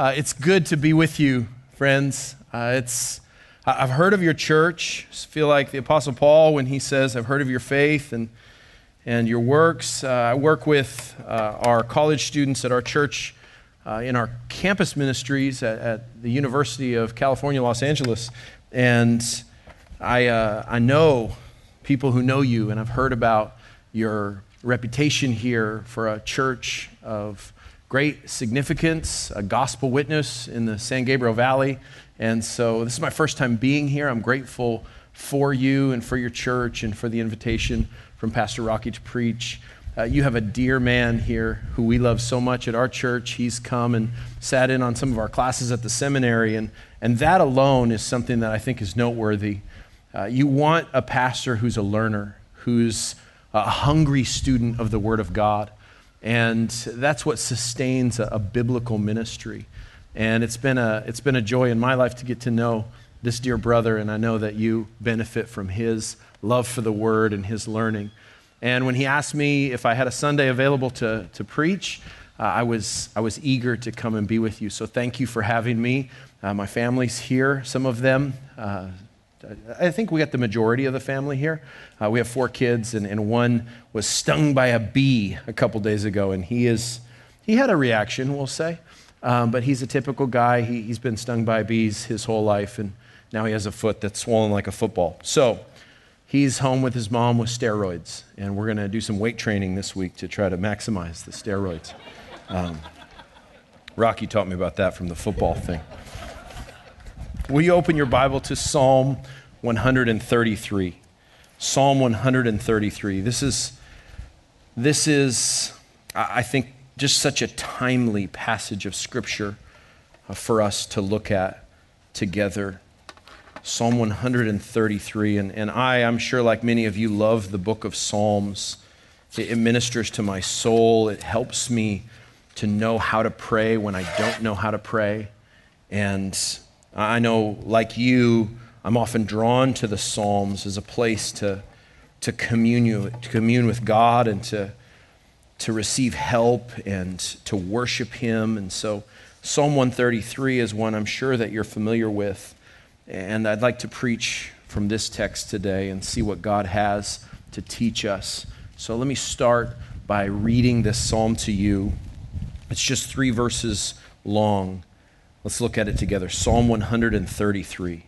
Uh, it's good to be with you, friends. Uh, it's I've heard of your church. I feel like the Apostle Paul when he says, "I've heard of your faith and and your works." Uh, I work with uh, our college students at our church uh, in our campus ministries at, at, the University of California, Los Angeles, and I uh, I know people who know you, and I've heard about your reputation here for a church of great significance, a gospel witness in the San Gabriel Valley. And so this is my first time being here. I'm grateful for you and for your church and for the invitation from Pastor Rocky to preach. Uh, you have a dear man here who we love so much at our church. He's come and sat in on some of our classes at the seminary, and, and that alone is something that I think is noteworthy. Uh, you want a pastor who's a learner, who's a hungry student of the Word of God. And that's what sustains a, a, biblical ministry. And it's been, a, it's been a joy in my life to get to know this dear brother, and I know that you benefit from his love for the word and his learning. And when he asked me if I had a Sunday available to, to preach, uh, I, was, I was eager to come and be with you. So thank you for having me. Uh, my family's here, some of them. Uh, I think we got the majority of the family here. Uh, we have four kids, and, and one was stung by a bee a couple days ago, and he is he had a reaction, we'll say, um, but he's a typical guy. He, he's been stung by bees his whole life, and now he has a foot that's swollen like a football. So he's home with his mom with steroids, and we're going to do some weight training this week to try to maximize the steroids. Um, Rocky taught me about that from the football thing. Will you open your Bible to Psalm 133? Psalm 133. This is, this is, I think, just such a timely passage of Scripture uh, for us to look at together. Psalm 133. And, and I, I'm sure, like many of you, love the book of Psalms. It, it ministers to my soul, it helps me to know how to pray when I don't know how to pray. And I know, like you, I'm often drawn to the Psalms as a place to, to, commune, to commune with God and to, to receive help and to worship Him. And so, Psalm 133 is one I'm sure that you're familiar with. And I'd like to preach from this text today and see what God has to teach us. So, let me start by reading this psalm to you. It's just three verses long. Let's look at it together. Psalm 133.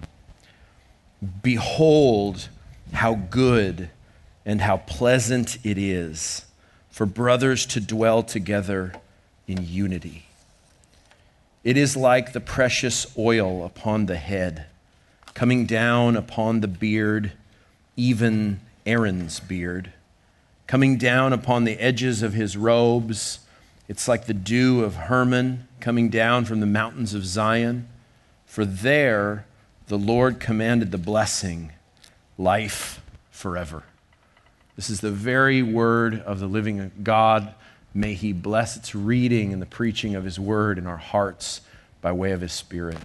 Behold, how good and how pleasant it is for brothers to dwell together in unity. It is like the precious oil upon the head, coming down upon the beard, even Aaron's beard, coming down upon the edges of his robes it's like the dew of Hermon coming down from the mountains of Zion. For there the Lord commanded the blessing, life forever. This is the very word of the living God. May He bless its reading and the preaching of His word in our hearts by way of His Spirit.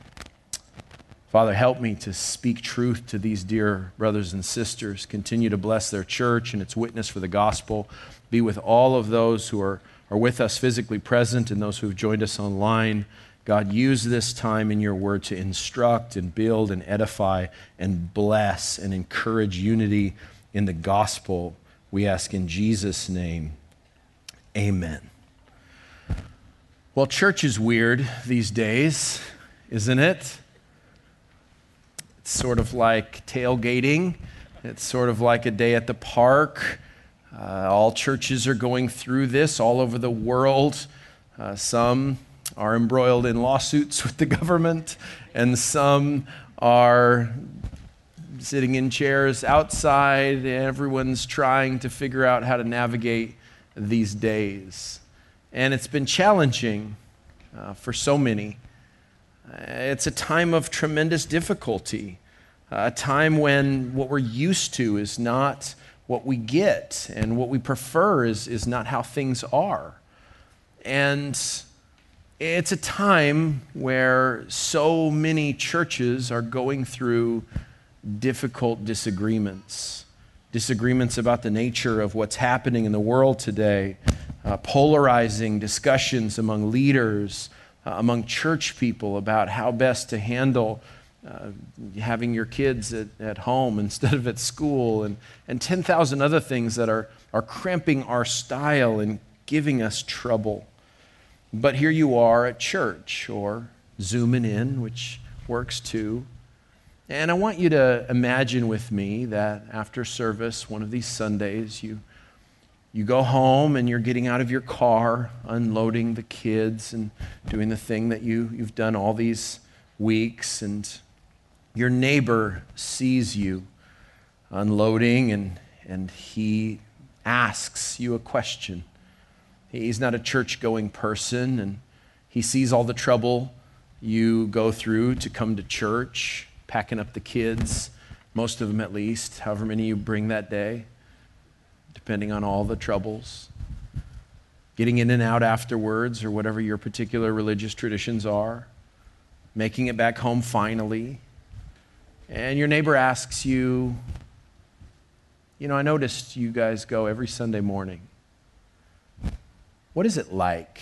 Father, help me to speak truth to these dear brothers and sisters. Continue to bless their church and its witness for the gospel. Be with all of those who are are with us physically present and those who have joined us online. God, use this time in your word to instruct and build and edify and bless and encourage unity in the gospel. We ask in Jesus' name. Amen. Well, church is weird these days, isn't it? It's sort of like tailgating, it's sort of like a day at the park. Uh, all churches are going through this all over the world. Uh, some are embroiled in lawsuits with the government, and some are sitting in chairs outside. Everyone's trying to figure out how to navigate these days. And it's been challenging uh, for so many. Uh, it's a time of tremendous difficulty, a time when what we're used to is not what we get and what we prefer is, is not how things are. And it's a time where so many churches are going through difficult disagreements disagreements about the nature of what's happening in the world today, uh, polarizing discussions among leaders, uh, among church people about how best to handle uh, having your kids at, at home instead of at school, and, and 10,000 other things that are, are cramping our style and giving us trouble. But here you are at church or zooming in, which works too. And I want you to imagine with me that after service, one of these Sundays, you, you go home and you're getting out of your car, unloading the kids and doing the thing that you, you've done all these weeks, and your neighbor sees you unloading and, and he asks you a question. He's not a church going person, and he sees all the trouble you go through to come to church, packing up the kids, most of them at least, however many you bring that day, depending on all the troubles. Getting in and out afterwards, or whatever your particular religious traditions are, making it back home finally. And your neighbor asks you, You know, I noticed you guys go every Sunday morning. What is it like?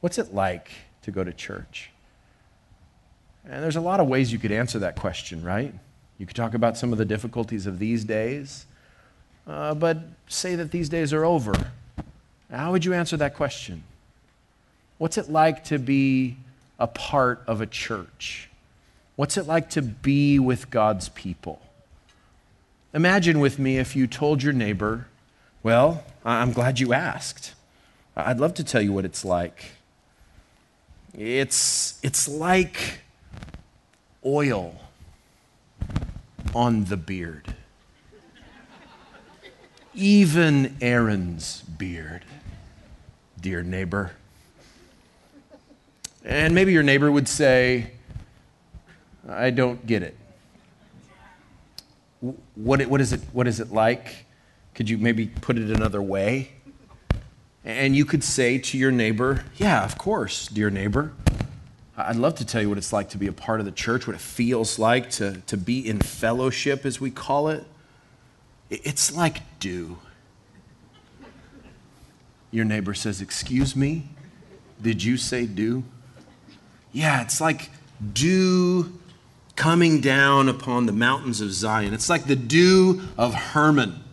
What's it like to go to church? And there's a lot of ways you could answer that question, right? You could talk about some of the difficulties of these days, uh, but say that these days are over. How would you answer that question? What's it like to be a part of a church? What's it like to be with God's people? Imagine with me if you told your neighbor, Well, I'm glad you asked. I'd love to tell you what it's like. It's, it's like oil on the beard. Even Aaron's beard, dear neighbor. And maybe your neighbor would say, I don't get it. What, what, is it, what is it like? Could you maybe put it another way? And you could say to your neighbor, Yeah, of course, dear neighbor. I'd love to tell you what it's like to be a part of the church, what it feels like to, to be in fellowship, as we call it. It's like dew. Your neighbor says, Excuse me? Did you say dew? Yeah, it's like dew coming down upon the mountains of Zion. It's like the dew of Hermon.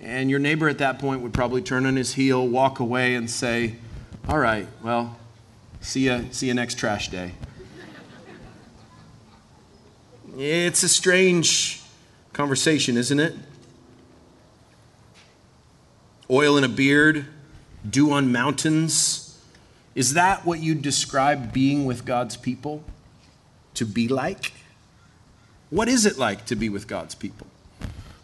And your neighbor at that point would probably turn on his heel, walk away, and say, All right, well, see you, see you next trash day. It's a strange conversation, isn't it? Oil in a beard, dew on mountains. Is that what you describe being with God's people to be like? What is it like to be with God's people?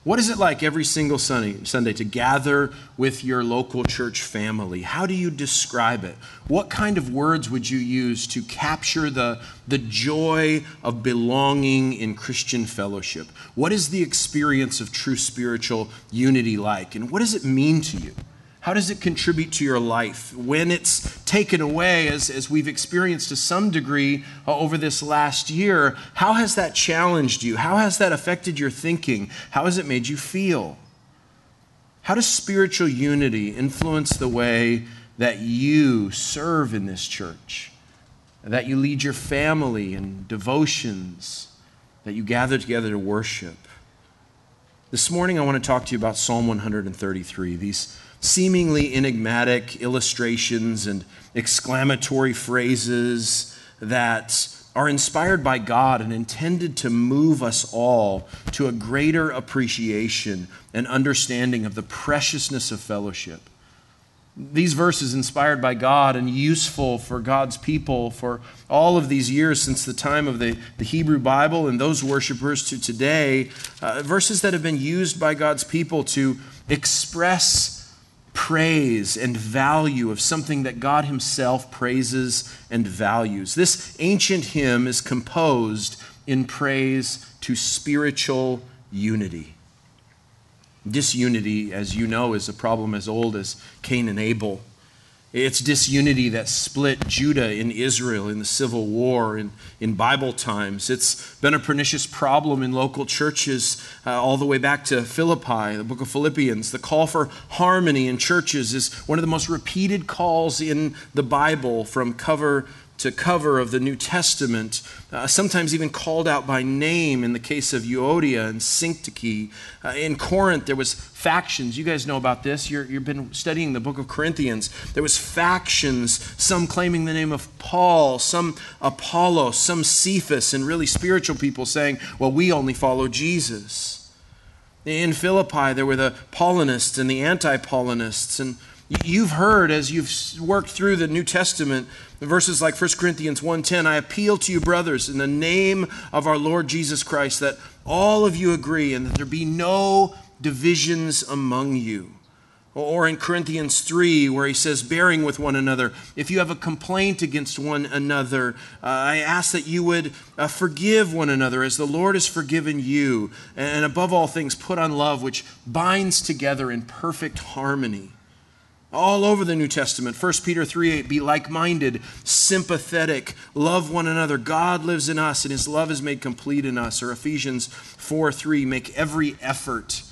What is it like every single Sunday, to gather with your local church family? How do you describe it? What kind of words would you use to capture the, the joy of belonging in Christian fellowship? What is the experience of true spiritual unity like? And what does it mean to you? How does it contribute to your life? When it's taken away, as, as we've experienced to some degree uh, over this last year, how has that challenged you? How has that affected your thinking? How has it made you feel? How does spiritual unity influence the way that you serve in this church? That you lead your family in devotions, that you gather together to worship? This morning, I want to talk to you about Psalm 133. These seemingly enigmatic illustrations and exclamatory phrases that are inspired by God and intended to move us all to a greater appreciation and understanding of the preciousness of fellowship. These verses, inspired by God and useful for God's people for all of these years since the time of the, the Hebrew Bible and those worshipers to today, uh, verses that have been used by God's people to express praise and value of something that God Himself praises and values. This ancient hymn is composed in praise to spiritual unity. Disunity, as you know, is a problem as old as Cain and Abel. It's disunity that split Judah and Israel in the Civil War in, in Bible times. It's been a pernicious problem in local churches uh, all the way back to Philippi, the book of Philippians. The call for harmony in churches is one of the most repeated calls in the Bible from cover to cover of the New Testament, uh, sometimes even called out by name in the case of Euodia and Syntyche. Uh, in Corinth, there was factions. You guys know about this. you have been studying the book of Corinthians. There was factions, some claiming the name of Paul, some Apollos, some Cephas, and really spiritual people saying, well, we only follow Jesus. In Philippi, there were the Paulinists and the anti-Paulinists, and You've heard as you've worked through the New Testament, verses like 1 Corinthians 1:10, I appeal to you brothers in the name of our Lord Jesus Christ that all of you agree and that there be no divisions among you. Or in Colossians 3, where he says, bearing with one another. If you have a complaint against one another, uh, I ask that you would uh, forgive one another as the Lord has forgiven you. And above all things, put on love, which binds together in perfect harmony all over the New Testament. 1 Peter 3 8, be like minded, sympathetic, love one another. God lives in us, and his love is made complete in us. Or Ephesians 4 3, make every effort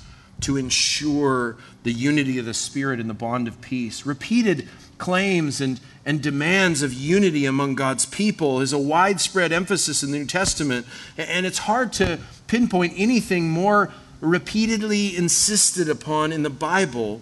to ensure the unity of the Spirit in the bond of peace. Repeated claims and, and demands of unity among God's people is a widespread emphasis in the New Testament, and it's hard to pinpoint anything more repeatedly insisted upon in the Bible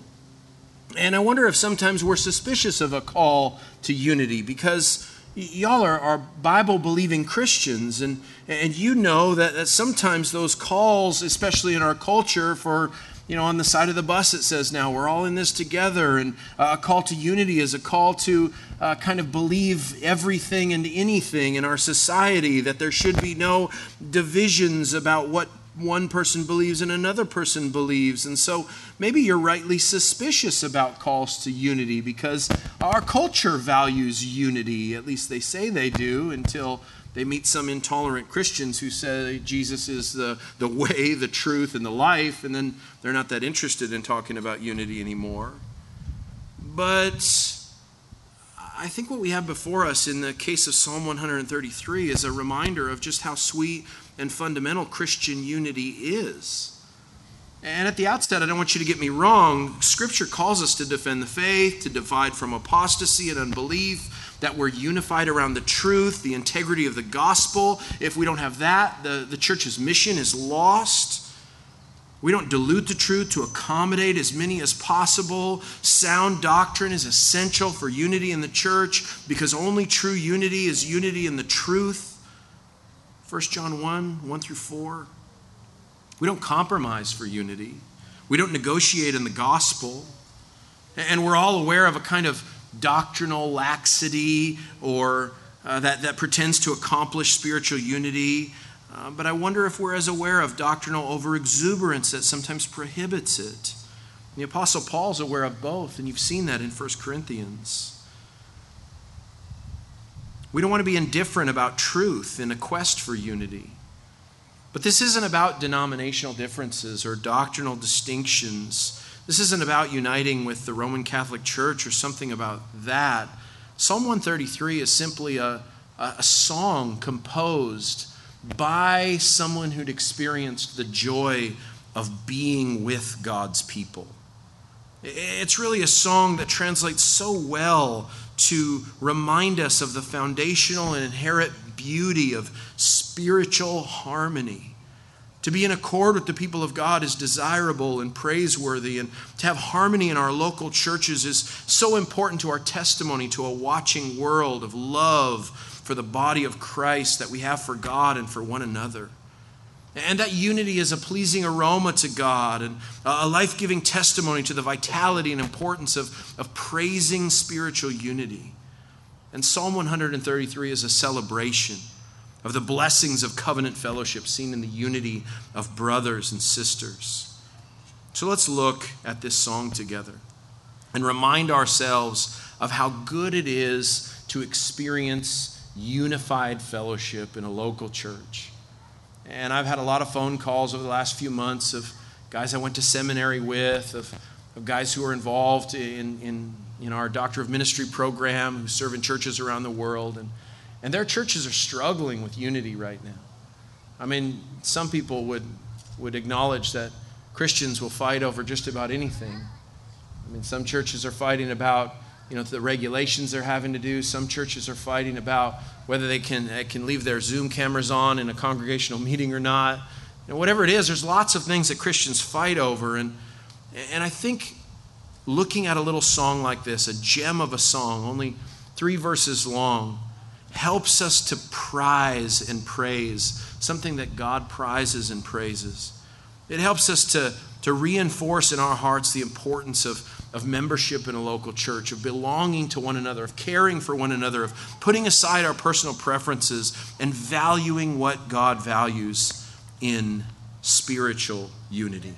and I wonder if sometimes we're suspicious of a call to unity because y'all are, are Bible believing Christians, and, and you know that, that sometimes those calls, especially in our culture, for you know, on the side of the bus it says now, we're all in this together. And a call to unity is a call to uh, kind of believe everything and anything in our society, that there should be no divisions about what one person believes and another person believes. And so maybe you're rightly suspicious about calls to unity because our culture values unity. At least they say they do until they meet some intolerant Christians who say Jesus is the, the way, the truth, and the life, and then they're not that interested in talking about unity anymore. But I think what we have before us in the case of Psalm 133 is a reminder of just how sweet and fundamental Christian unity is. And at the outset, I don't want you to get me wrong. Scripture calls us to defend the faith, to divide from apostasy and unbelief, that we're unified around the truth, the integrity of the gospel. If we don't have that, the, the church's mission is lost. We don't dilute the truth to accommodate as many as possible. Sound doctrine is essential for unity in the church because only true unity is unity in the truth. 1 John 1 1 through 4. We don't compromise for unity, we don't negotiate in the gospel. And we're all aware of a kind of doctrinal laxity or uh, that, that pretends to accomplish spiritual unity. Uh, but I wonder if we're as aware of doctrinal overexuberance that sometimes prohibits it. The Apostle Paul's aware of both, and you've seen that in 1 Corinthians. We don't want to be indifferent about truth in a quest for unity. But this isn't about denominational differences or doctrinal distinctions. This isn't about uniting with the Roman Catholic Church or something about that. Psalm 133 is simply a, a song composed by someone who'd experienced the joy of being with God's people. It's really a song that translates so well to remind us of the foundational and inherent beauty of spiritual harmony. To be in accord with the people of God is desirable and praiseworthy, and to have harmony in our local churches is so important to our testimony to a watching world of love for the body of Christ that we have for God and for one another. And that unity is a pleasing aroma to God and a life giving testimony to the vitality and importance of, of praising spiritual unity. And Psalm 133 is a celebration of the blessings of covenant fellowship seen in the unity of brothers and sisters. So let's look at this song together and remind ourselves of how good it is to experience unified fellowship in a local church. And I've had a lot of phone calls over the last few months of guys I went to seminary with, of, of guys who are involved in, in in our Doctor of Ministry program who serve in churches around the world. And, and their churches are struggling with unity right now. I mean, some people would, would acknowledge that Christians will fight over just about anything. I mean, some churches are fighting about you know, the regulations they're having to do. Some churches are fighting about whether they can, they can leave their Zoom cameras on in a congregational meeting or not. You know, whatever it is, there's lots of things that Christians fight over. And, and I think looking at a little song like this, a gem of a song, only three verses long, helps us to prize and praise something that God prizes and praises. It helps us to, to reinforce in our hearts the importance of, of membership in a local church, of belonging to one another, of caring for one another, of putting aside our personal preferences and valuing what God values in spiritual unity.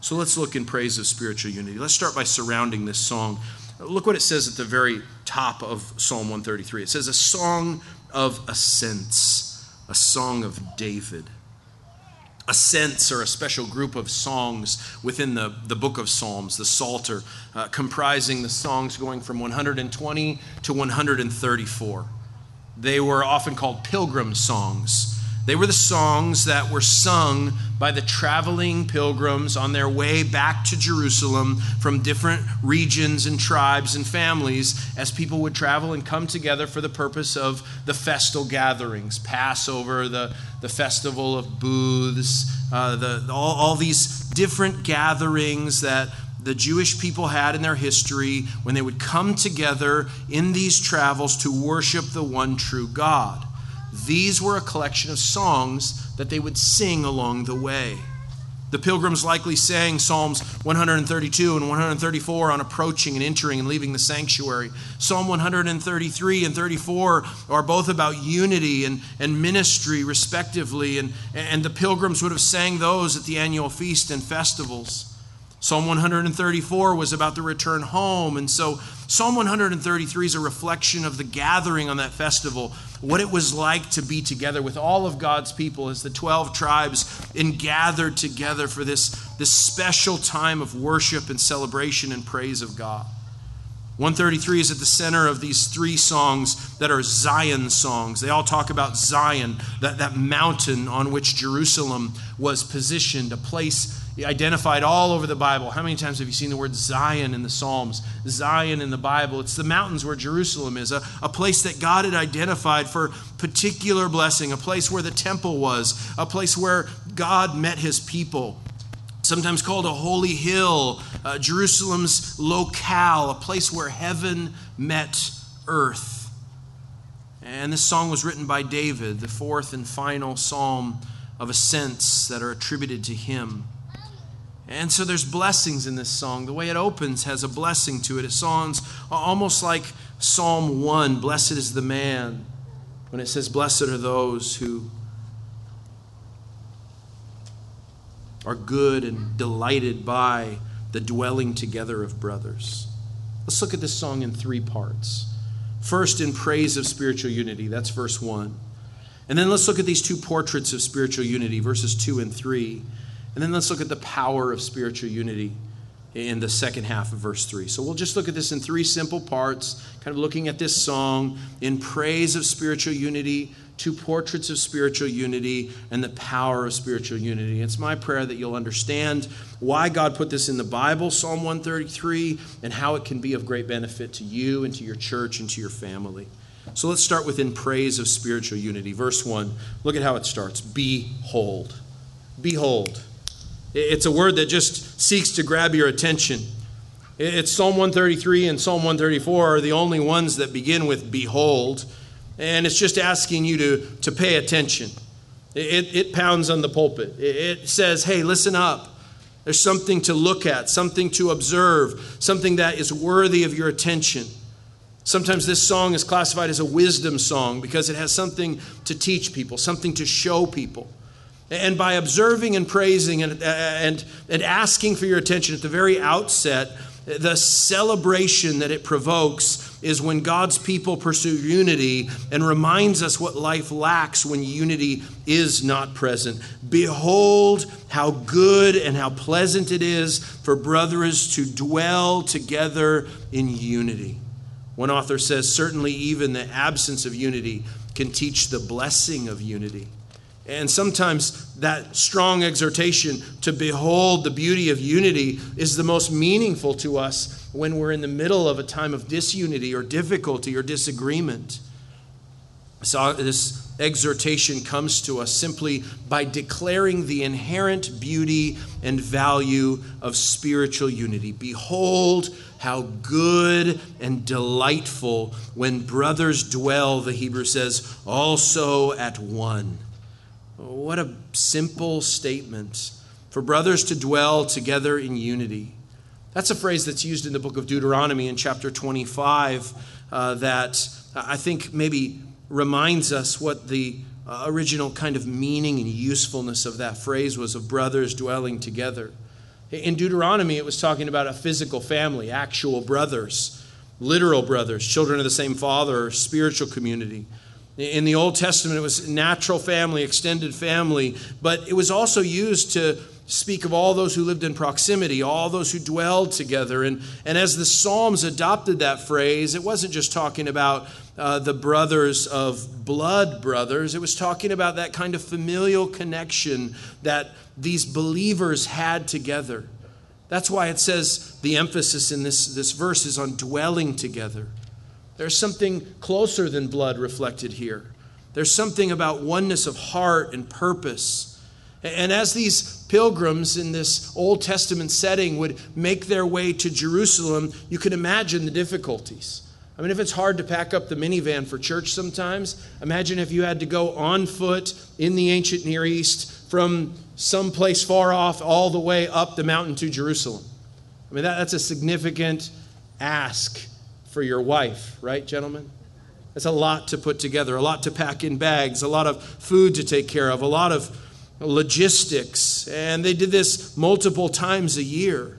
So let's look in praise of spiritual unity. Let's start by surrounding this song. Look what it says at the very top of Psalm 133. It says, A song of ascents, a song of David. Ascents or a special group of songs within the, the book of Psalms, the Psalter, uh, comprising the songs going from 120 to 134. They were often called pilgrim songs they were the songs that were sung by the traveling pilgrims on their way back to Jerusalem from different regions and tribes and families as people would travel and come together for the purpose of the festal gatherings Passover, the, the festival of booths, uh, the, all, all these different gatherings that the Jewish people had in their history when they would come together in these travels to worship the one true God. These were a collection of songs that they would sing along the way. The pilgrims likely sang Psalms 132 and 134 on approaching and entering and leaving the sanctuary. Psalm 133 and 34 are both about unity and, and ministry, respectively, and, and the pilgrims would have sang those at the annual feast and festivals. Psalm 134 was about the return home. And so Psalm 133 is a reflection of the gathering on that festival, what it was like to be together with all of God's people as the 12 tribes and gathered together for this, this special time of worship and celebration and praise of God. 133 is at the center of these three songs that are Zion songs. They all talk about Zion, that, that mountain on which Jerusalem was positioned, a place identified all over the Bible. How many times have you seen the word Zion in the Psalms? Zion in the Bible. It's the mountains where Jerusalem is, a, a place that God had identified for particular blessing, a place where the temple was, a place where God met his people. Sometimes called a holy hill, uh, Jerusalem's locale, a place where heaven met earth. And this song was written by David, the fourth and final psalm of ascents that are attributed to him. And so there's blessings in this song. The way it opens has a blessing to it. It sounds almost like Psalm 1 Blessed is the man, when it says, Blessed are those who are good and delighted by the dwelling together of brothers. Let's look at this song in three parts. First, in praise of spiritual unity, that's verse 1. And then let's look at these two portraits of spiritual unity, verses 2 and 3. And then let's look at the power of spiritual unity in the second half of verse 3. So we'll just look at this in three simple parts, kind of looking at this song in praise of spiritual unity, two portraits of spiritual unity, and the power of spiritual unity. It's my prayer that you'll understand why God put this in the Bible, Psalm 133, and how it can be of great benefit to you and to your church and to your family. So let's start with in praise of spiritual unity. Verse 1, look at how it starts Behold. Behold. It's a word that just seeks to grab your attention. It's Psalm 133 and Psalm 134 are the only ones that begin with behold. And it's just asking you to, to pay attention. It, it pounds on the pulpit. It says, hey, listen up. There's something to look at, something to observe, something that is worthy of your attention. Sometimes this song is classified as a wisdom song because it has something to teach people, something to show people. And by observing and praising and, and, and asking for your attention at the very outset, the celebration that it provokes is when God's people pursue unity and reminds us what life lacks when unity is not present. Behold, how good and how pleasant it is for brothers to dwell together in unity. One author says, certainly even the absence of unity can teach the blessing of unity. And sometimes that strong exhortation to behold the beauty of unity is the most meaningful to us when we're in the middle of a time of disunity or difficulty or disagreement. So, this exhortation comes to us simply by declaring the inherent beauty and value of spiritual unity. Behold, how good and delightful when brothers dwell, the Hebrew says, also at one. What a simple statement for brothers to dwell together in unity. That's a phrase that's used in the book of Deuteronomy in chapter 25 uh, that I think maybe reminds us what the uh, original kind of meaning and usefulness of that phrase was of brothers dwelling together. In Deuteronomy, it was talking about a physical family, actual brothers, literal brothers, children of the same father, spiritual community. In the Old Testament, it was natural family, extended family, but it was also used to speak of all those who lived in proximity, all those who dwelled together. And, and as the Psalms adopted that phrase, it wasn't just talking about uh, the brothers of blood brothers, it was talking about that kind of familial connection that these believers had together. That's why it says the emphasis in this, this verse is on dwelling together. There's something closer than blood reflected here. There's something about oneness of heart and purpose. And as these pilgrims in this Old Testament setting would make their way to Jerusalem, you can imagine the difficulties. I mean, if it's hard to pack up the minivan for church sometimes, imagine if you had to go on foot in the ancient Near East from some place far off all the way up the mountain to Jerusalem. I mean, that, that's a significant ask for your wife, right, gentlemen? That's a lot to put together, a lot to pack in bags, a lot of food to take care of, a lot of logistics. And they did this multiple times a year.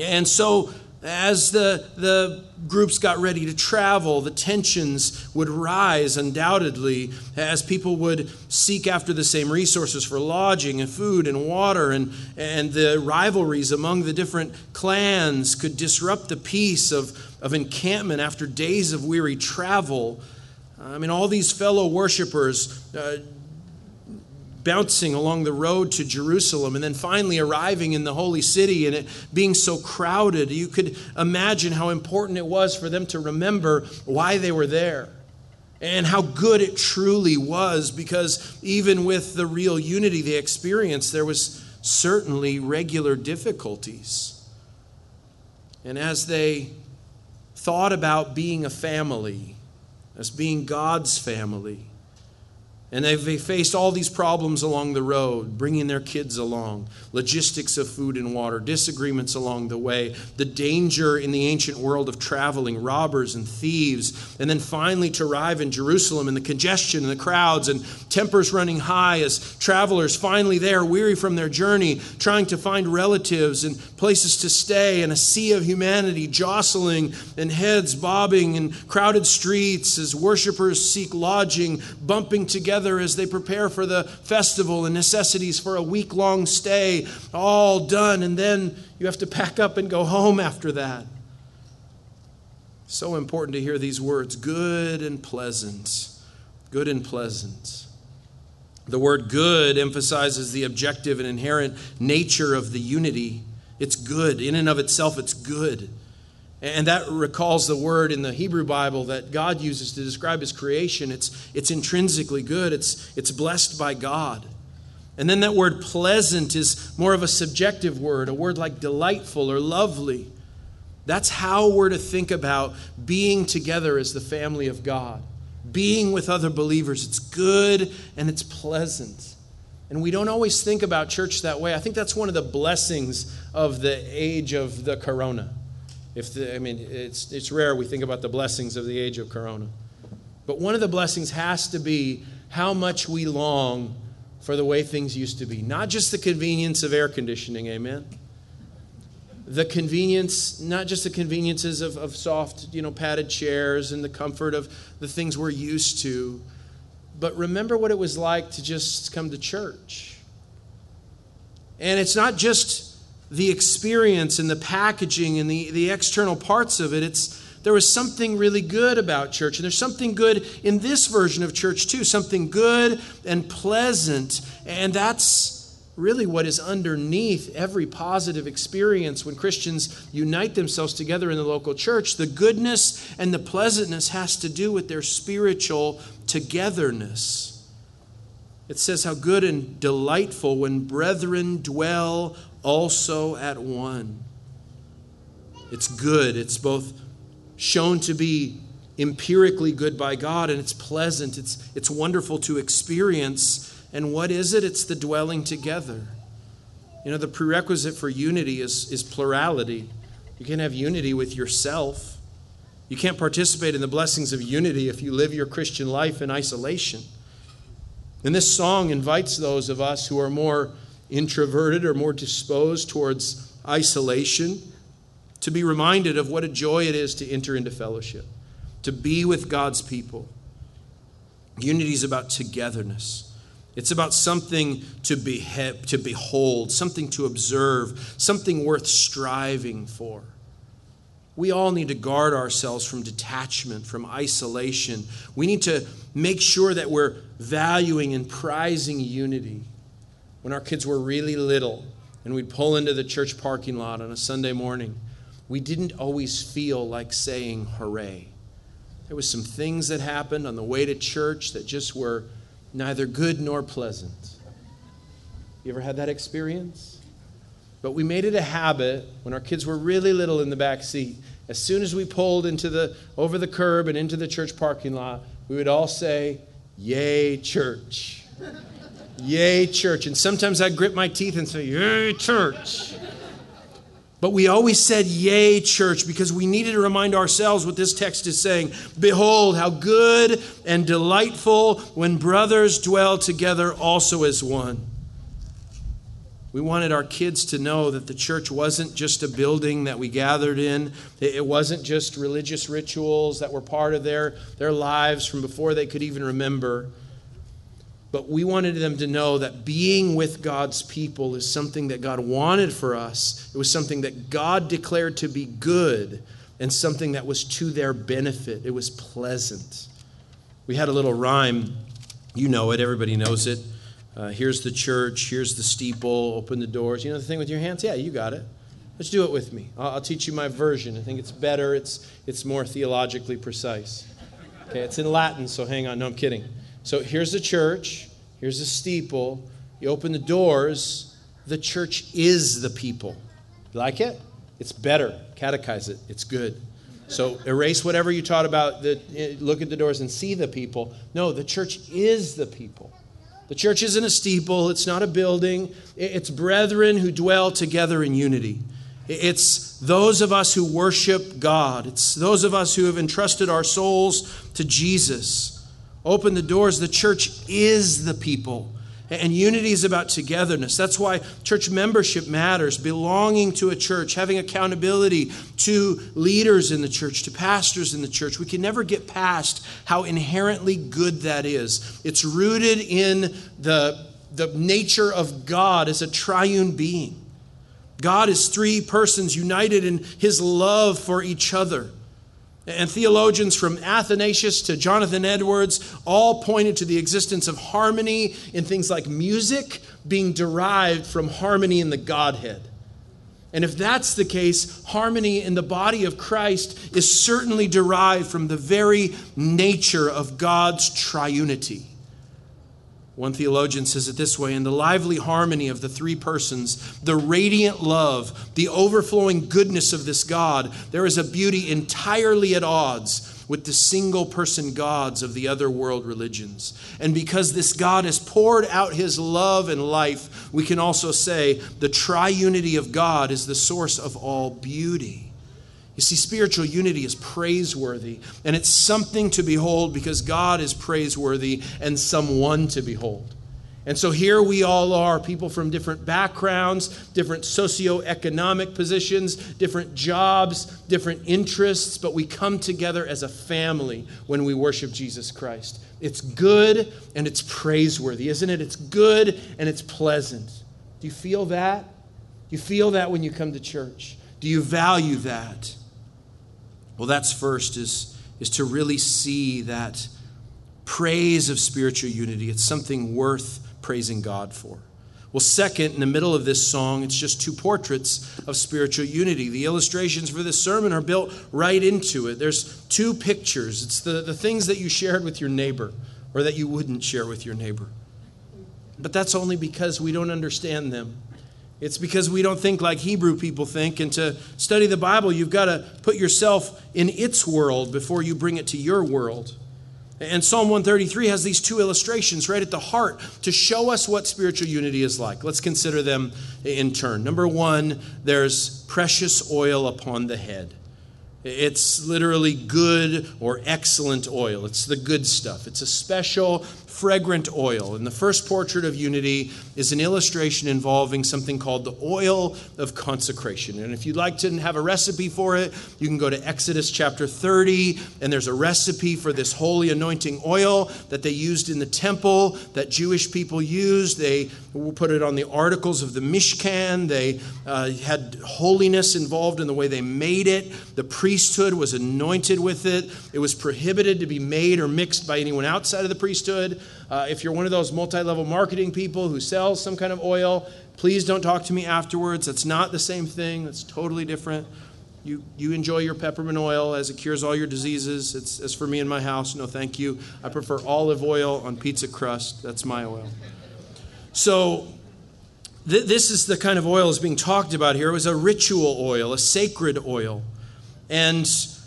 And so as the, the groups got ready to travel, the tensions would rise undoubtedly as people would seek after the same resources for lodging and food and water, and, and the rivalries among the different clans could disrupt the peace of, of encampment after days of weary travel. I mean, all these fellow worshipers. Uh, bouncing along the road to Jerusalem and then finally arriving in the holy city and it being so crowded. You could imagine how important it was for them to remember why they were there and how good it truly was because even with the real unity they experienced, there was certainly regular difficulties. And as they thought about being a family, as being God's family, and they've faced all these problems along the road, bringing their kids along, logistics of food and water, disagreements along the way, the danger in the ancient world of traveling, robbers and thieves, and then finally to arrive in Jerusalem and the congestion and the crowds and tempers running high as travelers finally there, weary from their journey, trying to find relatives and places to stay, and a sea of humanity jostling and heads bobbing in crowded streets as worshipers seek lodging, bumping together together as they prepare for the festival and necessities for a week long stay, all done, and then you have to pack up and go home after that. So important to hear these words good and pleasant. Good and pleasant. The word good emphasizes the objective and inherent nature of the unity. It's good. In and of itself, it's good. And that recalls the word in the Hebrew Bible that God uses to describe his creation. It's, it's intrinsically good, it's, it's blessed by God. And then that word pleasant is more of a subjective word, a word like delightful or lovely. That's how we're to think about being together as the family of God, being with other believers. It's good and it's pleasant. And we don't always think about church that way. I think that's one of the blessings of the age of the corona. If the, I mean, it's, it's rare we think about the blessings of the age of Corona. But one of the blessings has to be how much we long for the way things used to be. Not just the convenience of air conditioning, amen? the convenience, not just the conveniences of, of soft, you know, padded chairs and the comfort of the things we're used to, but remember what it was like to just come to church. And it's not just the experience and the packaging and the, the external parts of it. It's there was something really good about church. And there's something good in this version of church too, something good and pleasant. And that's really what is underneath every positive experience when Christians unite themselves together in the local church. The goodness and the pleasantness has to do with their spiritual togetherness. It says how good and delightful when brethren dwell also at one. It's good. It's both shown to be empirically good by God and it's pleasant. It's, it's wonderful to experience and what is it? It's the dwelling together. You know, the prerequisite for unity is, is plurality. You can't have unity with yourself. You can't participate in the blessings of unity if you live your Christian life in isolation. And this song invites those of us who are more introverted or more disposed towards isolation to be reminded of what a joy it is to enter into fellowship, to be with God's people. Unity is about togetherness. It's about something to, be, to behold, something to observe, something worth striving for. We all need to guard ourselves from detachment, from isolation. We need to make sure that we're valuing and prizing unity. When our kids were really little and we'd pull into the church parking lot on a Sunday morning, we didn't always feel like saying hooray. There was some things that happened on the way to church that just were neither good nor pleasant. You ever had that experience? But we made it a habit when our kids were really little in the back seat. As soon as we pulled into the over the curb and into the church parking lot, we would all say, "Yay, church." Yay, church. And sometimes I'd grip my teeth and say, Yay, church. But we always said, Yay, church, because we needed to remind ourselves what this text is saying. Behold, how good and delightful when brothers dwell together also as one. We wanted our kids to know that the church wasn't just a building that we gathered in. It wasn't just religious rituals that were part of their, their lives from before they could even remember. But we wanted them to know that being with God's people is something that God wanted for us. It was something that God declared to be good and something that was to their benefit. It was pleasant. We had a little rhyme. You know it, everybody knows it. Uh, here's the church, here's the steeple, open the doors. You know the thing with your hands? Yeah, you got it. Let's do it with me. I'll, I'll teach you my version. I think it's better, it's, it's more theologically precise. Okay, it's in Latin, so hang on. No, I'm kidding. So here's the church, here's the steeple. You open the doors, the church is the people. You like it? It's better. Catechize it. It's good. So erase whatever you taught about the eh, look at the doors and see the people. No, the church is the people. The church isn't a steeple, it's not a building. It's brethren who dwell together in unity. It's those of us who worship God. It's those of us who have entrusted our souls to Jesus. Open the doors. The church is the people. And unity is about togetherness. That's why church membership matters. Belonging to a church, having accountability to leaders in the church, to pastors in the church. We can never get past how inherently good that is. It's rooted in the, the nature of God as a triune being. God is three persons united in his love for each other. And theologians from Athanasius to Jonathan Edwards all pointed to the existence of harmony in things like music being derived from harmony in the Godhead. And if that's the case, harmony in the body of Christ is certainly derived from the very nature of God's triunity. One theologian says it this way in the lively harmony of the three persons, the radiant love, the overflowing goodness of this God, there is a beauty entirely at odds with the single person gods of the other world religions. And because this God has poured out his love and life, we can also say the triunity of God is the source of all beauty. You see, spiritual unity is praiseworthy, and it's something to behold because God is praiseworthy and someone to behold. And so here we all are, people from different backgrounds, different socioeconomic positions, different jobs, different interests, but we come together as a family when we worship Jesus Christ. It's good and it's praiseworthy, isn't it? It's good and it's pleasant. Do you feel that? Do you feel that when you come to church? Do you value that? Well, that's first is, is to really see that praise of spiritual unity. It's something worth praising God for. Well, second, in the middle of this song, it's just two portraits of spiritual unity. The illustrations for this sermon are built right into it. There's two pictures. It's the, the things that you shared with your neighbor or that you wouldn't share with your neighbor. But that's only because we don't understand them. It's because we don't think like Hebrew people think. And to study the Bible, you've got to put yourself in its world before you bring it to your world. And Psalm 133 has these two illustrations right at the heart to show us what spiritual unity is like. Let's consider them in turn. Number one, there's precious oil upon the head. It's literally good or excellent oil. It's the good stuff. It's a special fragrant oil. And the first portrait of unity is an illustration involving something called the oil of consecration. And if you'd like to have a recipe for it, you can go to Exodus chapter 30, and there's a recipe for this holy anointing oil that they used in the temple that Jewish people used. They put it on the articles of the Mishkan. They uh, had holiness involved in the way they made it. The priesthood was anointed with it. It was prohibited to be made or mixed by anyone outside of the priesthood. Uh, if you're one of those multi level marketing people who sells some kind of oil, please don't talk to me afterwards. That's not the same thing, that's totally different. You, you enjoy your peppermint oil as it cures all your diseases. It's, as for me in my house, no thank you. I prefer olive oil on pizza crust. That's my oil. So, th- this is the kind of oil that's being talked about here. It was a ritual oil, a sacred oil. And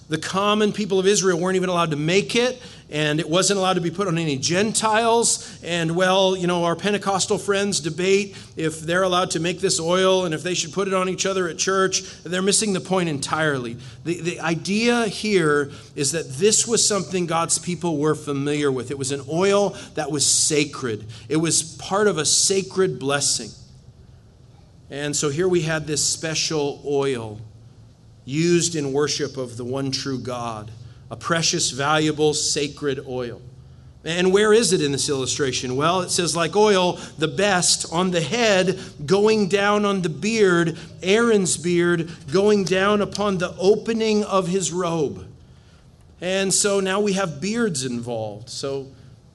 the common people of Israel weren't even allowed to make it, and it wasn't allowed to be put on any Gentiles. And well, you know, our Pentecostal friends debate if they're allowed to make this oil and if they should put it on each other at church. They're missing the point entirely. The, the idea here is that this was something God's people were familiar with. It was an oil that was sacred, it was part of a sacred blessing. And so here we had this special oil used in worship of the one true God, a precious, valuable, sacred oil. And where is it in this illustration? Well, it says, like oil, the best on the head, going down on the beard, Aaron's beard, going down upon the opening of his robe. And so now we have beards involved. So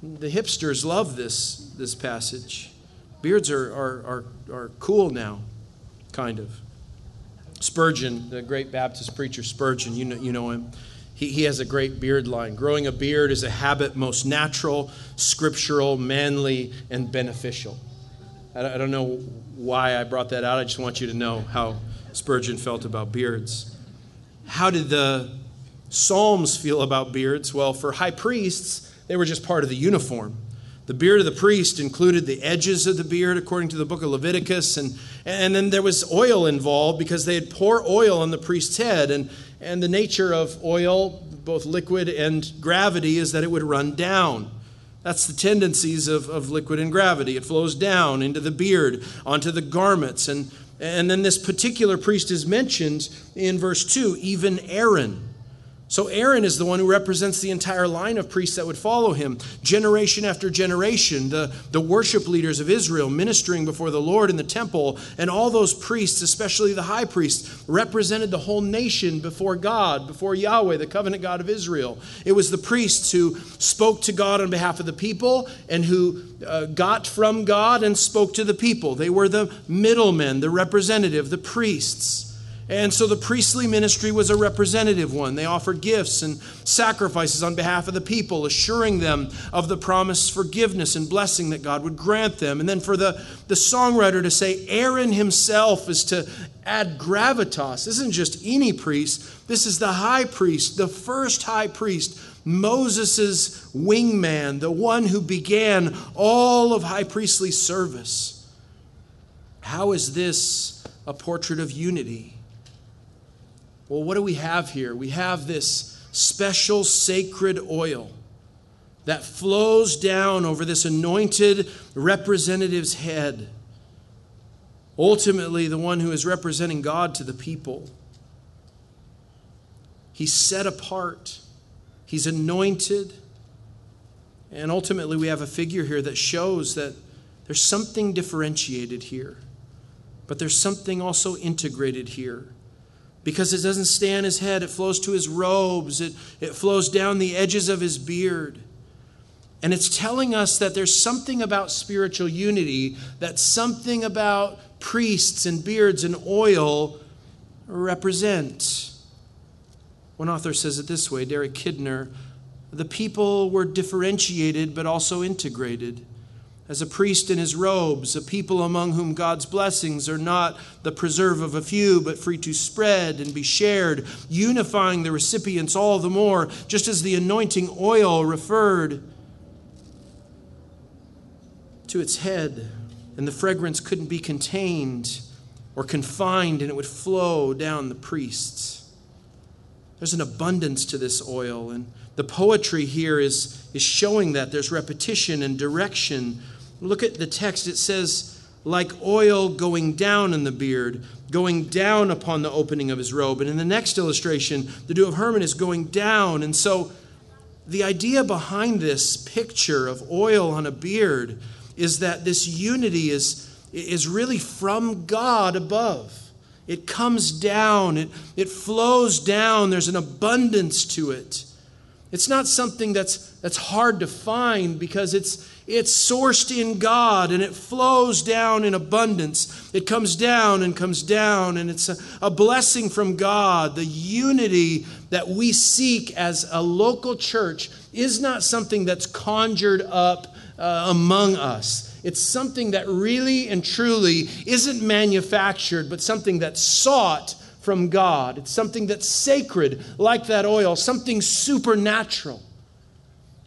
the hipsters love this, this passage. Beards are, are, are, are cool now, kind of. Spurgeon, the great Baptist preacher Spurgeon, you know, you know him. He, he has a great beard line. Growing a beard is a habit most natural, scriptural, manly, and beneficial. I, I don't know why I brought that out. I just want you to know how Spurgeon felt about beards. How did the Psalms feel about beards? Well, for high priests, they were just part of the uniform. The beard of the priest included the edges of the beard, according to the book of Leviticus. And, and then there was oil involved because they'd pour oil on the priest's head. And, and the nature of oil, both liquid and gravity, is that it would run down. That's the tendencies of, of liquid and gravity. It flows down into the beard, onto the garments. And, and then this particular priest is mentioned in verse 2, even Aaron. So Aaron is the one who represents the entire line of priests that would follow him. Generation after generation, the, the worship leaders of Israel ministering before the Lord in the temple, and all those priests, especially the high priest, represented the whole nation before God, before Yahweh, the covenant God of Israel. It was the priests who spoke to God on behalf of the people and who uh, got from God and spoke to the people. They were the middlemen, the representative, the priests. And so the priestly ministry was a representative one. They offered gifts and sacrifices on behalf of the people, assuring them of the promised forgiveness and blessing that God would grant them. And then for the, the songwriter to say Aaron himself is to add gravitas. This isn't just any priest, this is the high priest, the first high priest, Moses' wingman, the one who began all of high priestly service. How is this a portrait of unity? Well, what do we have here? We have this special sacred oil that flows down over this anointed representative's head. Ultimately, the one who is representing God to the people. He's set apart, he's anointed. And ultimately, we have a figure here that shows that there's something differentiated here, but there's something also integrated here. Because it doesn't stay on his head, it flows to his robes, it, it flows down the edges of his beard. And it's telling us that there's something about spiritual unity, that something about priests and beards and oil represent. One author says it this way Derek Kidner the people were differentiated but also integrated. As a priest in his robes, a people among whom God's blessings are not the preserve of a few, but free to spread and be shared, unifying the recipients all the more, just as the anointing oil referred to its head, and the fragrance couldn't be contained or confined, and it would flow down the priests. There's an abundance to this oil, and the poetry here is, is showing that there's repetition and direction. Look at the text. It says, like oil going down in the beard, going down upon the opening of his robe. And in the next illustration, the dew of Hermon is going down. And so the idea behind this picture of oil on a beard is that this unity is, is really from God above. It comes down, it, it flows down, there's an abundance to it. It's not something that's, that's hard to find because it's, it's sourced in God and it flows down in abundance. It comes down and comes down, and it's a, a blessing from God. The unity that we seek as a local church is not something that's conjured up uh, among us. It's something that really and truly isn't manufactured, but something that's sought from God. It's something that's sacred, like that oil, something supernatural.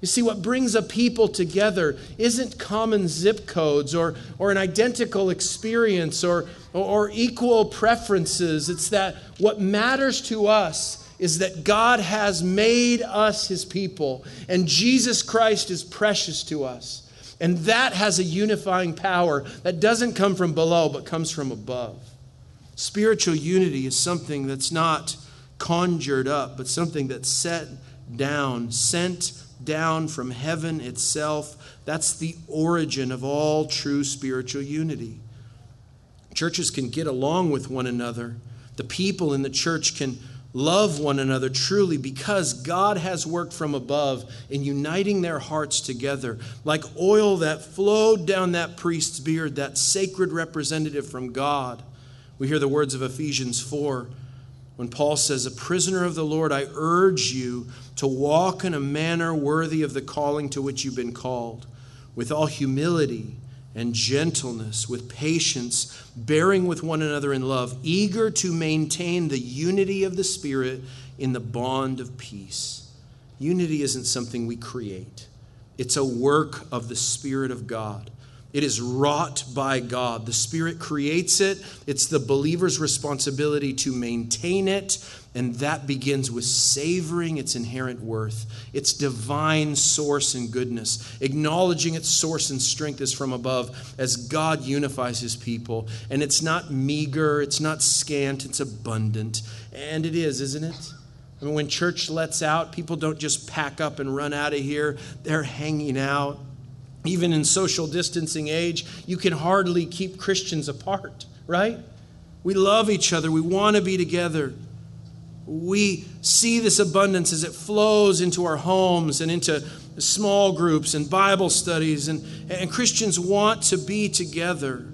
You see, what brings a people together isn't common zip codes or, or an identical experience or, or, or equal preferences. It's that what matters to us is that God has made us his people, and Jesus Christ is precious to us. And that has a unifying power that doesn't come from below, but comes from above. Spiritual unity is something that's not conjured up, but something that's set down, sent down from heaven itself. That's the origin of all true spiritual unity. Churches can get along with one another. The people in the church can love one another truly because God has worked from above in uniting their hearts together. Like oil that flowed down that priest's beard, that sacred representative from God we hear the words of Ephesians 4 when Paul says, A prisoner of the Lord, I urge you to walk in a manner worthy of the calling to which you've been called, with all humility and gentleness, with patience, bearing with one another in love, eager to maintain the unity of the Spirit in the bond of peace. Unity isn't something we create, it's a work of the Spirit of God. It is wrought by God. The Spirit creates it. It's the believer's responsibility to maintain it. And that begins with savoring its inherent worth, its divine source and goodness, acknowledging its source and strength is from above as God unifies his people. And it's not meager, it's not scant, it's abundant. And it is, isn't it? I mean, when church lets out, people don't just pack up and run out of here, they're hanging out even in social distancing age, you can hardly keep Christians apart, right? We love each other, we want to be together. We see this abundance as it flows into our homes and into small groups and Bible studies, and, and Christians want to be together.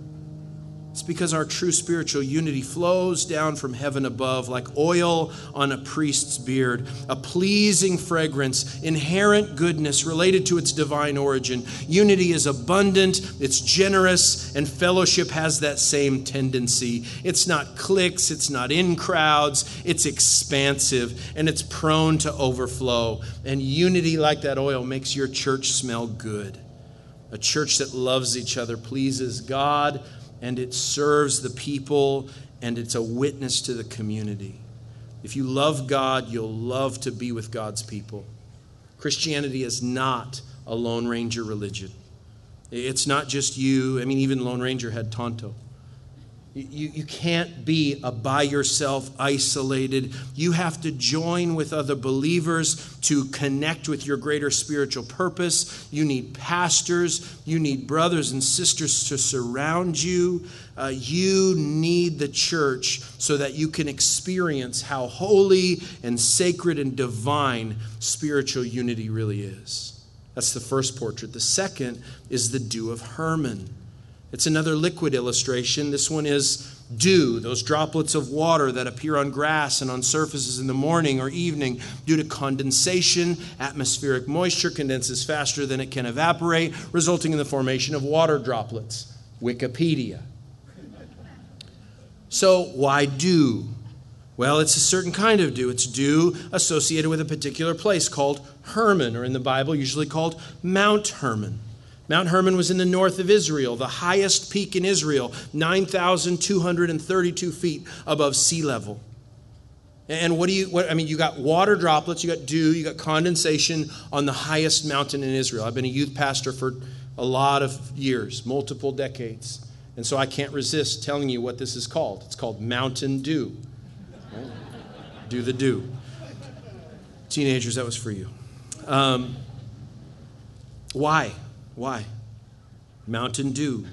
It's because our true spiritual unity flows down from heaven above like oil on a priest's beard, a pleasing fragrance, inherent goodness related to its divine origin. Unity is abundant, it's generous, and fellowship has that same tendency. It's not cliques, it's not in crowds, it's expansive, and it's prone to overflow. And unity, like that oil, makes your church smell good. A church that loves each other pleases God and it serves the people and it's a witness to the community. If you love God, you'll love to be with God's people. Christianity is not a Lone Ranger religion. It's not just you. I mean, even Lone Ranger had Tonto. You, you can't be a by yourself, isolated. You have to join with other believers to connect with your greater spiritual purpose. You need pastors. You need brothers and sisters to surround you. Uh, you need the church so that you can experience how holy and sacred and divine spiritual unity really is. That's the first portrait. The second is the dew of Hermon. It's another liquid illustration. This one is dew, those droplets of water that appear on grass and on surfaces in the morning or evening due to condensation. Atmospheric moisture condenses faster than it can evaporate, resulting in the formation of water droplets. Wikipedia. So, why dew? Well, it's a certain kind of dew. It's dew associated with a particular place called Hermon, or in the Bible, usually called Mount Hermon. Mount Hermon was in the north of Israel, the highest peak in Israel, 9,232 feet above sea level. And what do you, what, I mean, you got water droplets, you got dew, you got condensation on the highest mountain in Israel. I've been a youth pastor for a lot of years, multiple decades. And so I can't resist telling you what this is called. It's called Mountain Dew. Right? Do the dew. Teenagers, that was for you. Um, why? Why? Mountain Dew.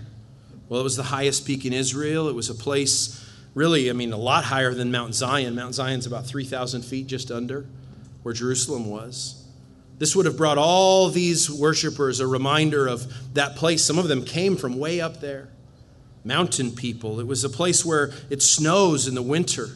Well, it was the highest peak in Israel. It was a place, really, I mean, a lot higher than Mount Zion. Mount Zion's about 3,000 feet just under where Jerusalem was. This would have brought all these worshipers a reminder of that place. Some of them came from way up there. Mountain people. It was a place where it snows in the winter.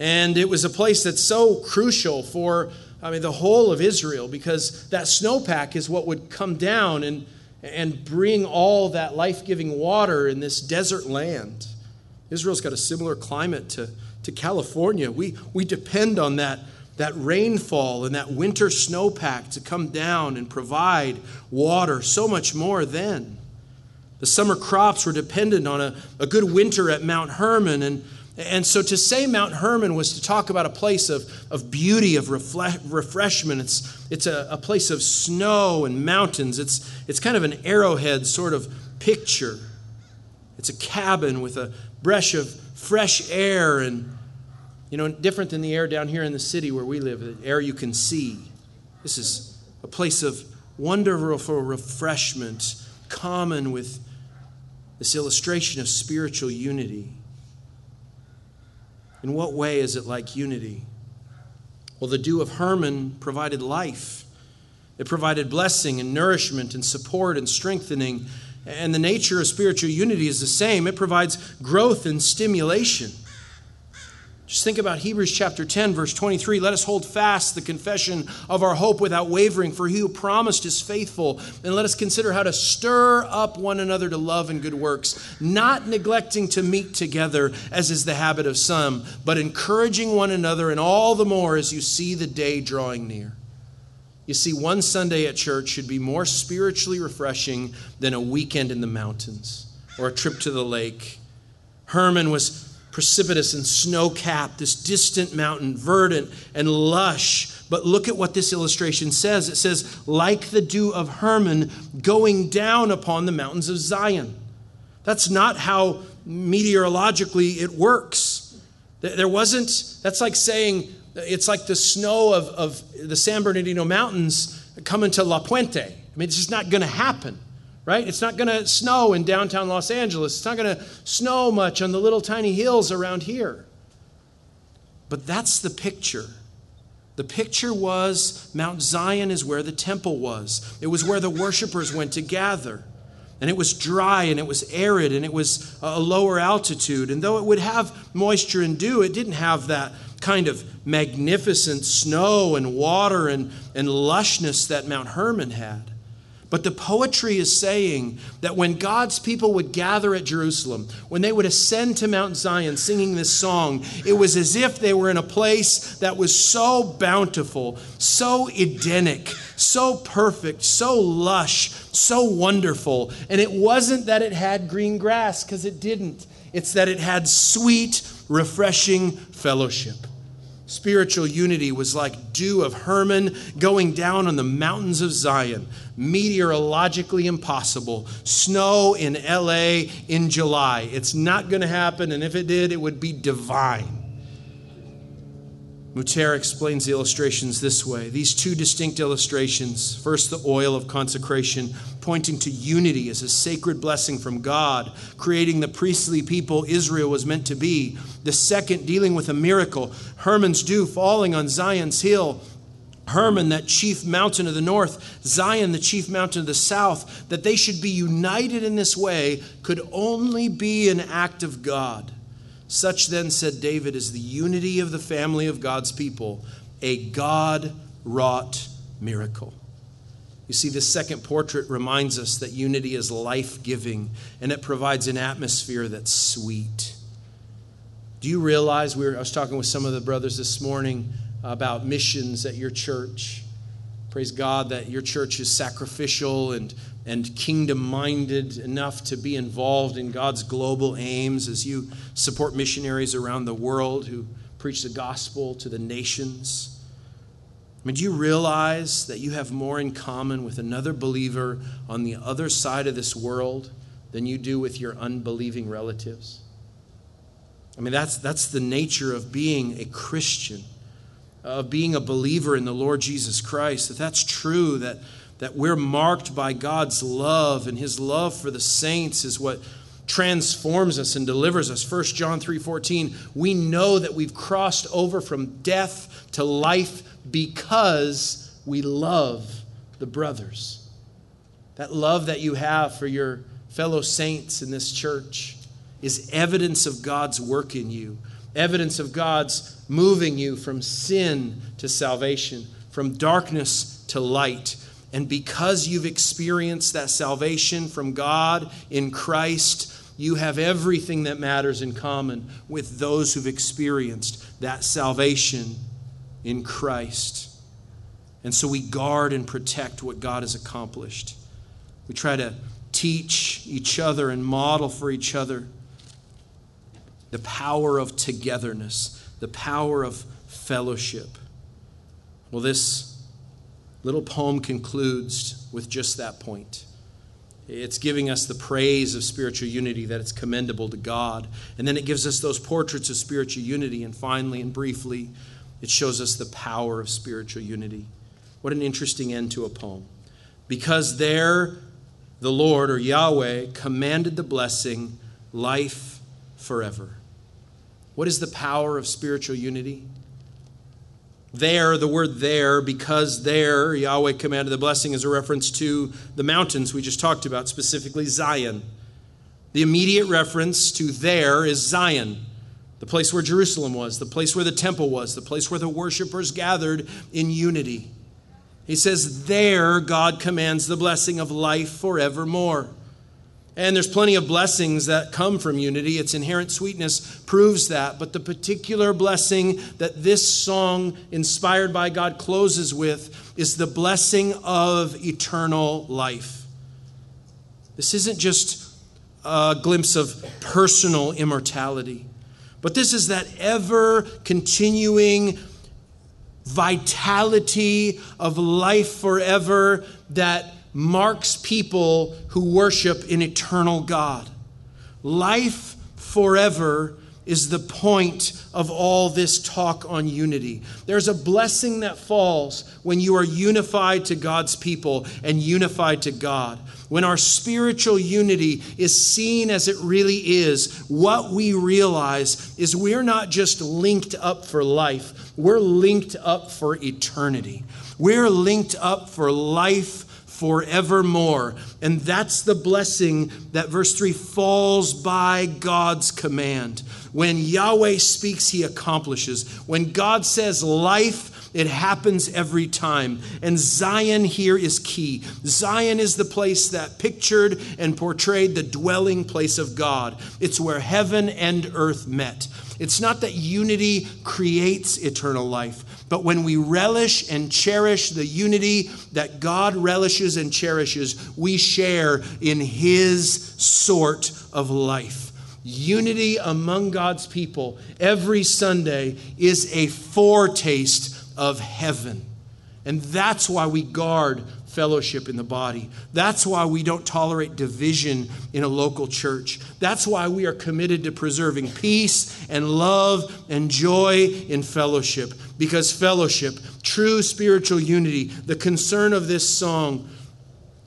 And it was a place that's so crucial for I mean, the whole of Israel, because that snowpack is what would come down and, and bring all that life giving water in this desert land. Israel's got a similar climate to, to California. We, we depend on that, that rainfall and that winter snowpack to come down and provide water so much more then. The summer crops were dependent on a, a good winter at Mount Hermon, and and so to say Mount Hermon was to talk about a place of, of beauty, of refle- refreshment. It's, it's a, a place of snow and mountains. It's, it's kind of an arrowhead sort of picture. It's a cabin with a breath of fresh air and, you know, different than the air down here in the city where we live, the air you can see. This is a place of wonderful refreshment, common with this illustration of spiritual unity. In what way is it like unity? Well, the dew of Hermon provided life. It provided blessing and nourishment and support and strengthening. And the nature of spiritual unity is the same it provides growth and stimulation. Just think about Hebrews chapter 10, verse 23. Let us hold fast the confession of our hope without wavering, for he who promised is faithful. And let us consider how to stir up one another to love and good works, not neglecting to meet together, as is the habit of some, but encouraging one another, and all the more as you see the day drawing near. You see, one Sunday at church should be more spiritually refreshing than a weekend in the mountains or a trip to the lake. Hermon was precipitous and snow capped, this distant mountain, verdant and lush. But look at what this illustration says it says, like the dew of Hermon going down upon the mountains of Zion. That's not how meteorologically it works. There wasn't, that's like saying, it's like the snow of, of the San Bernardino Mountains coming to La Puente. I mean, it's just not going to happen right? It's not going to snow in downtown Los Angeles. It's not going to snow much on the little tiny hills around here. But that's the picture. The picture was Mount Zion is where the temple was, it was where the worshipers went to gather. And it was dry and it was arid and it was a lower altitude. And though it would have moisture and dew, it didn't have that kind of magnificent snow and water and, and lushness that Mount Hermon had. But the poetry is saying that when God's people would gather at Jerusalem, when they would ascend to Mount Zion singing this song, it was as if they were in a place that was so bountiful, so Edenic, so perfect, so lush, so wonderful. And it wasn't that it had green grass, because it didn't. It's that it had sweet, refreshing fellowship. Spiritual unity was like dew of Hermon going down on the mountains of Zion, meteorologically impossible. Snow in LA in July. It's not going to happen, and if it did, it would be divine. Motyer explains the illustrations this way these two distinct illustrations first, the oil of consecration, pointing to unity as a sacred blessing from God, creating the priestly people Israel was meant to be. The second, dealing with a miracle, Hermon's dew falling on Zion's hill. Hermon, that chief mountain of the north, Zion, the chief mountain of the south, that they should be united in this way could only be an act of God. Such then, said David, is the unity of the family of God's people, a God wrought miracle. You see, this second portrait reminds us that unity is life giving and it provides an atmosphere that's sweet. Do you realize we were, I was talking with some of the brothers this morning about missions at your church? Praise God that your church is sacrificial and and kingdom minded enough to be involved in God's global aims as you support missionaries around the world who preach the gospel to the nations. I mean, do you realize that you have more in common with another believer on the other side of this world than you do with your unbelieving relatives? I mean, that's, that's the nature of being a Christian, of being a believer in the Lord Jesus Christ. That that's true, that that we're marked by God's love, and his love for the saints is what transforms us and delivers us. 1 John 3:14, we know that we've crossed over from death to life because we love the brothers. That love that you have for your fellow saints in this church is evidence of God's work in you, evidence of God's moving you from sin to salvation, from darkness to light and because you've experienced that salvation from God in Christ, you have everything that matters in common with those who've experienced that salvation in Christ. And so we guard and protect what God has accomplished. We try to teach each other and model for each other the power of togetherness, the power of fellowship. Well, this little poem concludes with just that point. It's giving us the praise of spiritual unity that it's commendable to God. And then it gives us those portraits of spiritual unity. And finally and briefly, it shows us the power of spiritual unity. What an interesting end to a poem. Because there, the Lord or Yahweh commanded the blessing, life forever. What is the power of spiritual unity? There, the word there, because there, Yahweh commanded the blessing is a reference to the mountains we just talked about, specifically Zion. The immediate reference to there is Zion, the place where Jerusalem was, the place where the temple was, the place where the worshipers gathered in unity. He says, There God commands the blessing of life forevermore. And there's plenty of blessings that come from unity. Its inherent sweetness proves that. But the particular blessing that this song, inspired by God, closes with is the blessing of eternal life. This isn't just a glimpse of personal immortality, but this is that ever continuing vitality of life forever that marks people who worship an eternal God. Life forever is the point of all this talk on unity. There's a blessing that falls when you are unified to God's people and unified to God. When our spiritual unity is seen as it really is, what we realize is we're not just linked up for life, we're linked up for eternity. We're linked up for life forevermore. And that's the blessing that verse 3 falls by God's command. When Yahweh speaks, he accomplishes. When God says life, it happens every time. And Zion here is key. Zion is the place that pictured and portrayed the dwelling place of God. It's where heaven and earth met. It's not that unity creates eternal life, but when we relish and cherish the unity that God relishes and cherishes, we share in His sort of life. unity among God's people every Sunday is a foretaste of heaven. And that's why we guard fellowship in the body. That's why we don't tolerate division in a local church. That's why we are committed to preserving peace and love and joy in fellowship. Because fellowship, true spiritual unity, the concern of this song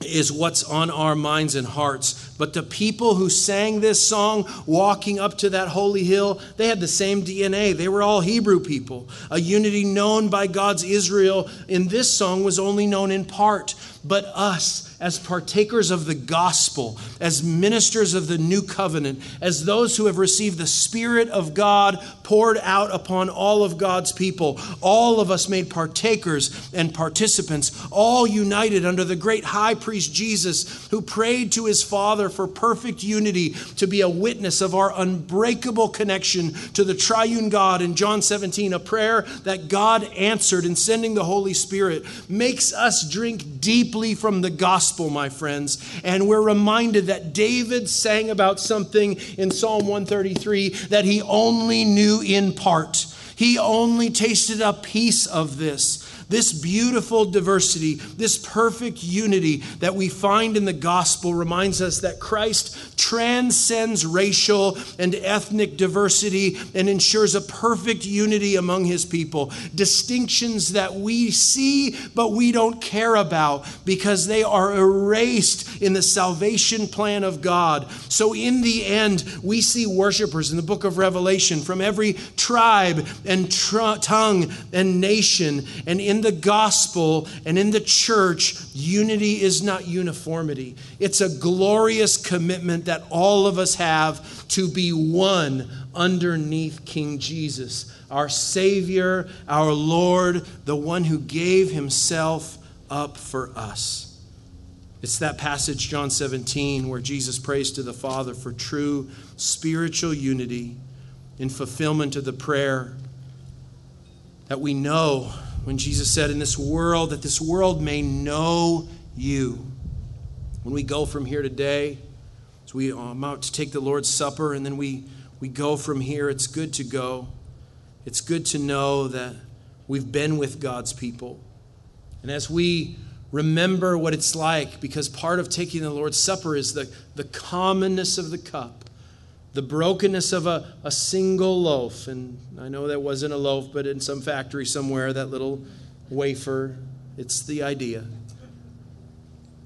is what's on our minds and hearts. But the people who sang this song, walking up to that holy hill, they had the same DNA. They were all Hebrew people. A unity known by God's Israel in this song was only known in part. But us, as partakers of the gospel, as ministers of the new covenant, as those who have received the Spirit of God poured out upon all of God's people, all of us made partakers and participants, all united under the great high priest Jesus, who prayed to his Father for perfect unity to be a witness of our unbreakable connection to the triune God. In John 17, a prayer that God answered in sending the Holy Spirit, makes us drink deeply from the gospel gospel, my friends. And we're reminded that David sang about something in Psalm 133 that he only knew in part. He only tasted a piece of this. This beautiful diversity, this perfect unity that we find in the gospel reminds us that Christ transcends racial and ethnic diversity and ensures a perfect unity among his people. Distinctions that we see but we don't care about because they are erased in the salvation plan of God. So, in the end, we see worshipers in the book of Revelation from every tribe and tr- tongue and nation. And in the gospel and in the church, unity is not uniformity. It's a glorious commitment that all of us have to be one underneath King Jesus, our Savior, our Lord, the one who gave himself up for us. It's that passage, John 17, where Jesus prays to the Father for true spiritual unity in fulfillment of the prayer that we know when Jesus said, In this world, that this world may know you. When we go from here today, as we uh, are out to take the Lord's Supper, and then we, we go from here, it's good to go. It's good to know that we've been with God's people. And as we remember what it's like, because part of taking the Lord's Supper is the, the commonness of the cup the brokenness of a, a single loaf. And I know that wasn't a loaf, but in some factory somewhere, that little wafer, it's the idea.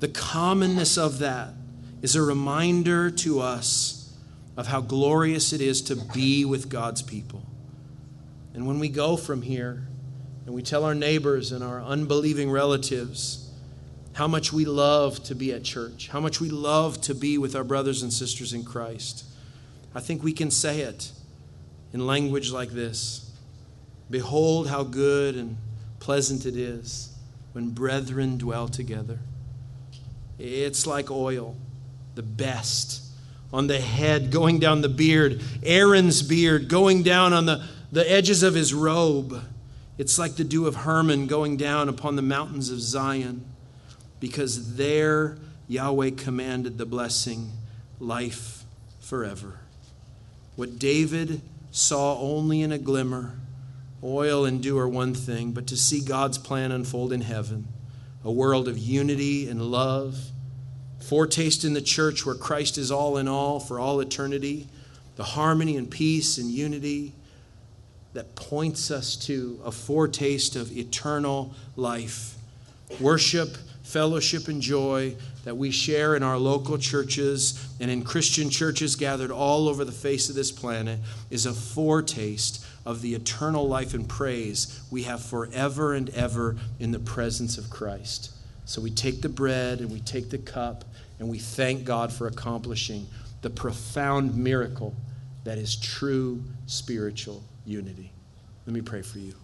The commonness of that is a reminder to us of how glorious it is to be with God's people. And when we go from here and we tell our neighbors and our unbelieving relatives how much we love to be at church, how much we love to be with our brothers and sisters in Christ, I think we can say it in language like this Behold, how good and pleasant it is when brethren dwell together. It's like oil, the best, on the head, going down the beard, Aaron's beard, going down on the, the edges of his robe. It's like the dew of Hermon going down upon the mountains of Zion, because there Yahweh commanded the blessing, life forever. What David saw only in a glimmer, oil and dew are one thing, but to see God's plan unfold in heaven, a world of unity and love, foretaste in the church where Christ is all in all for all eternity, the harmony and peace and unity that points us to a foretaste of eternal life. Worship, fellowship, and joy that we share in our local churches and in Christian churches gathered all over the face of this planet is a foretaste of the eternal life and praise we have forever and ever in the presence of Christ. So we take the bread and we take the cup and we thank God for accomplishing the profound miracle that is true spiritual unity. Let me pray for you.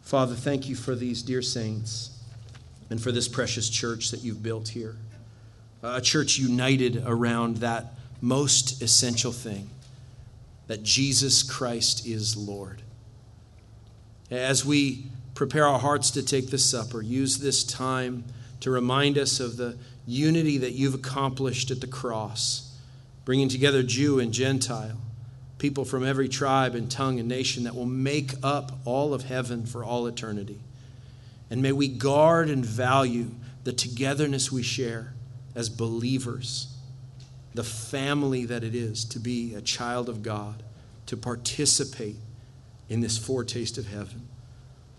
Father, thank you for these dear saints and for this precious church that you've built here. A church united around that most essential thing that Jesus Christ is Lord. As we prepare our hearts to take the supper, use this time to remind us of the unity that you've accomplished at the cross bringing together Jew and Gentile, people from every tribe and tongue and nation that will make up all of heaven for all eternity. And may we guard and value the togetherness we share as believers, the family that it is to be a child of God, to participate in this foretaste of heaven.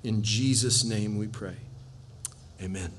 In Jesus' name we pray. Amen.